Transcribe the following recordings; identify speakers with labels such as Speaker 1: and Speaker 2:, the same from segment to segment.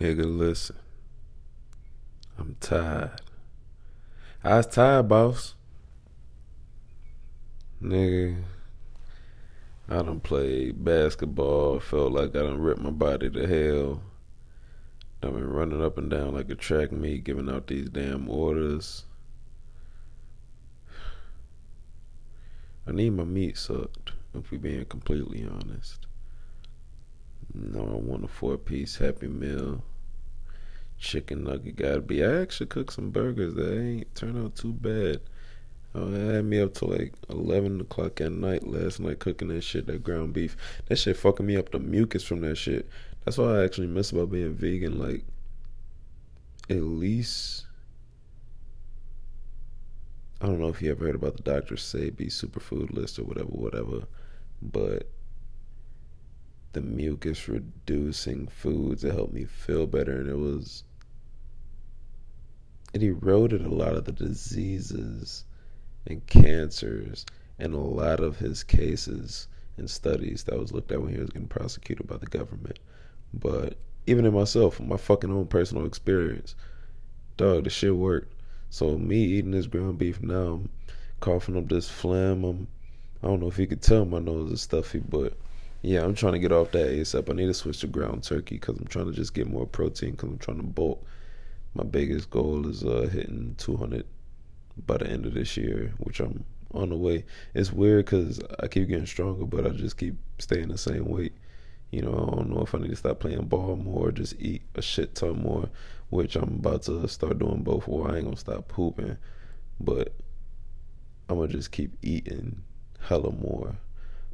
Speaker 1: Nigga, listen. I'm tired. I was tired, boss. Nigga, I done played basketball. Felt like I done ripped my body to hell. I've been running up and down like a track meet, giving out these damn orders. I need my meat sucked, if we being completely honest. No, I want a four piece Happy Meal. Chicken nugget gotta be. I actually cooked some burgers that ain't turned out too bad. Oh, it had me up to like 11 o'clock at night last night cooking that shit, that ground beef. That shit fucking me up the mucus from that shit. That's why I actually miss about being vegan. Like, at least. I don't know if you ever heard about the Dr. Sebi superfood list or whatever, whatever. But the mucus reducing foods that helped me feel better. And it was. It eroded a lot of the diseases and cancers and a lot of his cases and studies that was looked at when he was getting prosecuted by the government. But even in myself, my fucking own personal experience, dog, the shit worked. So me eating this ground beef now, I'm coughing up this phlegm. I'm, I don't know if you could tell my nose is stuffy, but yeah, I'm trying to get off that ASAP. I need to switch to ground turkey because I'm trying to just get more protein because I'm trying to bulk. My biggest goal is uh, hitting 200 by the end of this year, which I'm on the way. It's weird because I keep getting stronger, but I just keep staying the same weight. You know, I don't know if I need to stop playing ball more, or just eat a shit ton more, which I'm about to start doing both. Well, I ain't gonna stop pooping, but I'm gonna just keep eating hella more.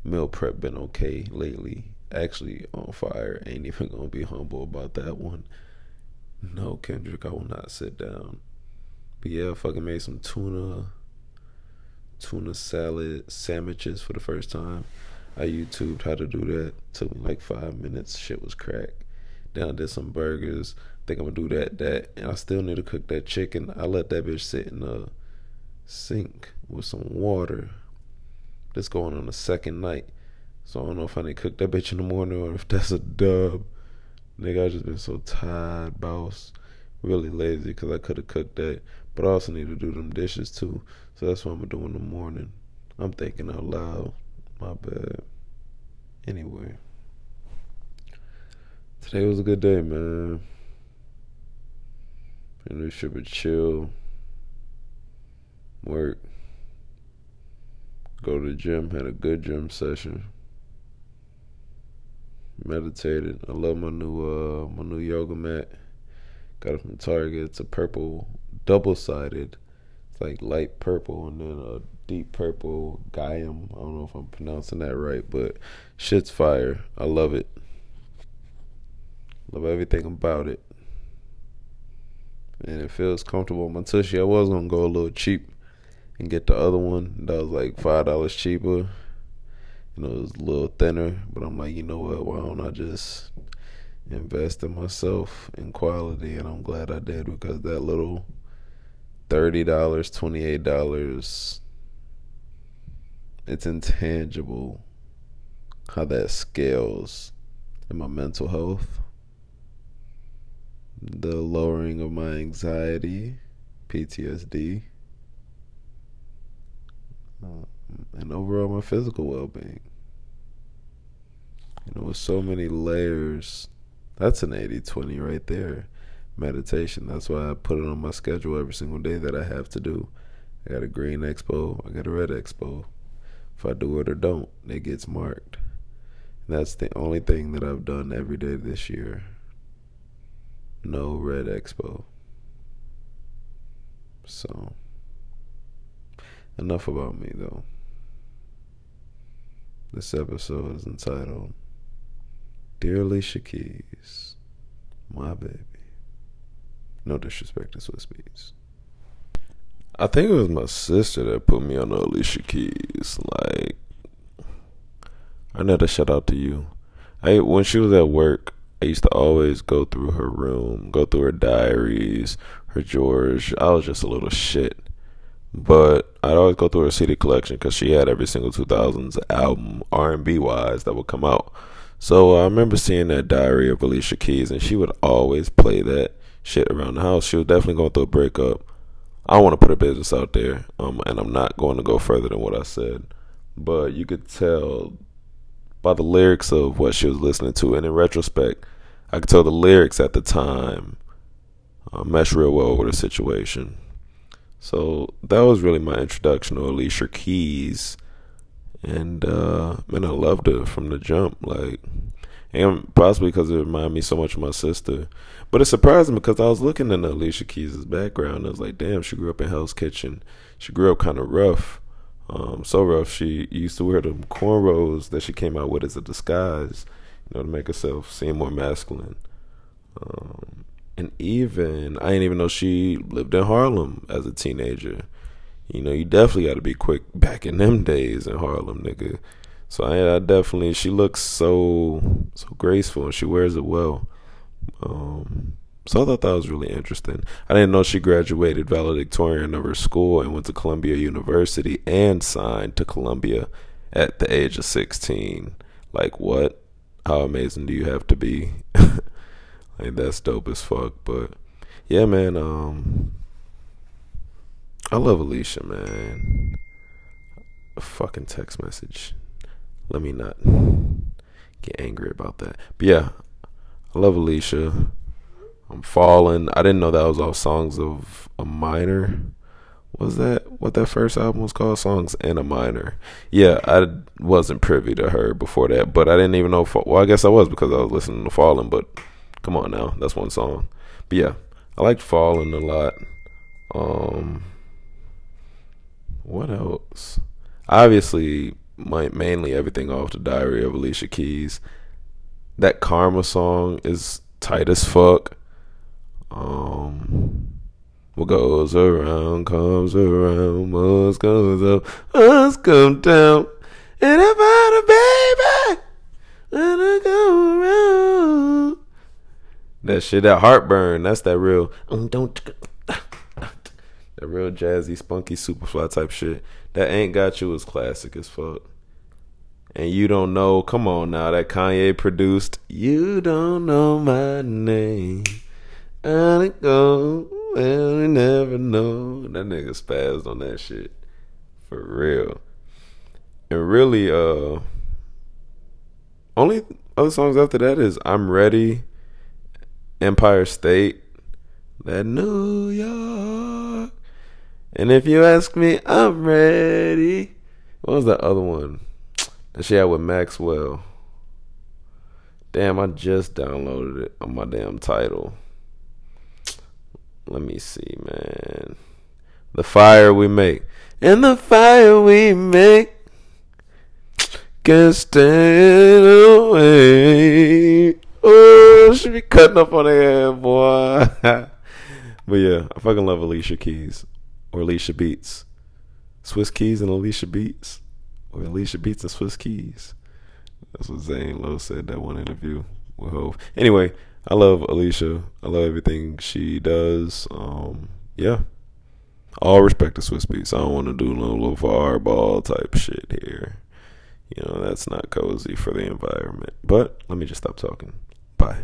Speaker 1: Meal prep been okay lately. Actually on fire. Ain't even gonna be humble about that one. No, Kendrick, I will not sit down. But yeah, I fucking made some tuna, tuna salad sandwiches for the first time. I YouTubed how to do that. Took me like five minutes. Shit was crack. Then I did some burgers. Think I'm gonna do that, that, and I still need to cook that chicken. I let that bitch sit in the sink with some water. This going on the second night, so I don't know if I need to cook that bitch in the morning or if that's a dub. Nigga, I just been so tired, boss. Really lazy because I could have cooked that. But I also need to do them dishes too. So that's what I'm gonna do in the morning. I'm thinking out loud. My bad. Anyway. Today was a good day, man. And should be chill. Work. Go to the gym, had a good gym session. Meditated. I love my new uh my new yoga mat. Got it from Target. It's a purple double sided. It's like light purple and then a deep purple Gaiam. I don't know if I'm pronouncing that right, but shit's fire. I love it. Love everything about it. And it feels comfortable my tushy. I was gonna go a little cheap and get the other one that was like five dollars cheaper. You know, it was a little thinner, but I'm like, you know what? Why don't I just invest in myself in quality? And I'm glad I did because that little thirty dollars, twenty eight dollars, it's intangible how that scales in my mental health, the lowering of my anxiety, PTSD, uh, and overall my physical well being. You know, with so many layers, that's an 80 20 right there meditation. That's why I put it on my schedule every single day that I have to do. I got a green expo, I got a red expo. If I do it or don't, it gets marked. And that's the only thing that I've done every day this year. No red expo. So, enough about me though. This episode is entitled Dear Alicia Keys, My Baby. No disrespect to Swizz Beatz. I think it was my sister that put me on the Alicia Keys. Like, another shout out to you. I when she was at work, I used to always go through her room, go through her diaries, her drawers. I was just a little shit, but I'd always go through her CD collection because she had every single 2000s album R and B wise that would come out. So I remember seeing that Diary of Alicia Keys, and she would always play that shit around the house. She was definitely going through a breakup. I want to put her business out there, um, and I'm not going to go further than what I said. But you could tell by the lyrics of what she was listening to, and in retrospect, I could tell the lyrics at the time uh, mesh real well with the situation. So that was really my introduction to Alicia Keys and uh, man, I loved her from the jump. Like, and possibly because it reminded me so much of my sister. But it surprised me because I was looking at Alicia Keys' background. I was like, damn, she grew up in Hell's Kitchen. She grew up kind of rough, um, so rough. She used to wear them cornrows that she came out with as a disguise, you know, to make herself seem more masculine. And even I didn't even know she lived in Harlem as a teenager. You know, you definitely got to be quick back in them days in Harlem, nigga. So I, I, definitely, she looks so so graceful and she wears it well. Um, so I thought that was really interesting. I didn't know she graduated valedictorian of her school and went to Columbia University and signed to Columbia at the age of 16. Like, what? How amazing do you have to be? Like, that's dope as fuck. But yeah, man. Um, I love Alicia, man. A fucking text message. Let me not get angry about that. But yeah, I love Alicia. I'm falling. I didn't know that was all songs of a minor. Was that what that first album was called? Songs in a minor. Yeah, I wasn't privy to her before that, but I didn't even know. Well, I guess I was because I was listening to Fallen. But come on now, that's one song. But yeah, I liked Fallen a lot. Um, what else? Obviously, my, mainly everything off the Diary of Alicia Keys. That Karma song is tight as fuck. Um, what goes around comes around. What goes up must come down. And about a baby, let her go around. That shit, that heartburn. That's that real. Um, don't that real jazzy, spunky, superfly type shit. That ain't got you was classic as fuck. And you don't know, come on now, that Kanye produced. You don't know my name. I go, well, you never know. That nigga spazzed on that shit. For real. And really, uh, only other songs after that is I'm Ready, Empire State, that New York. And if you ask me, I'm ready. What was that other one that she had with Maxwell? Damn, I just downloaded it on my damn Tidal. Let me see, man. The fire we make. And the fire we make can stand away. She be cutting up on the head, boy. but yeah, I fucking love Alicia Keys or Alicia Beats. Swizz Keys and Alicia Beats. Or Alicia Beats and Swizz Keys. That's what Zane Lowe said that one interview with Hove. Anyway, I love Alicia. I love everything she does. Um, yeah. All respect to Swizz Beatz. I don't want to do no little fireball type shit here. You know, that's not cozy for the environment. But let me just stop talking. Bye.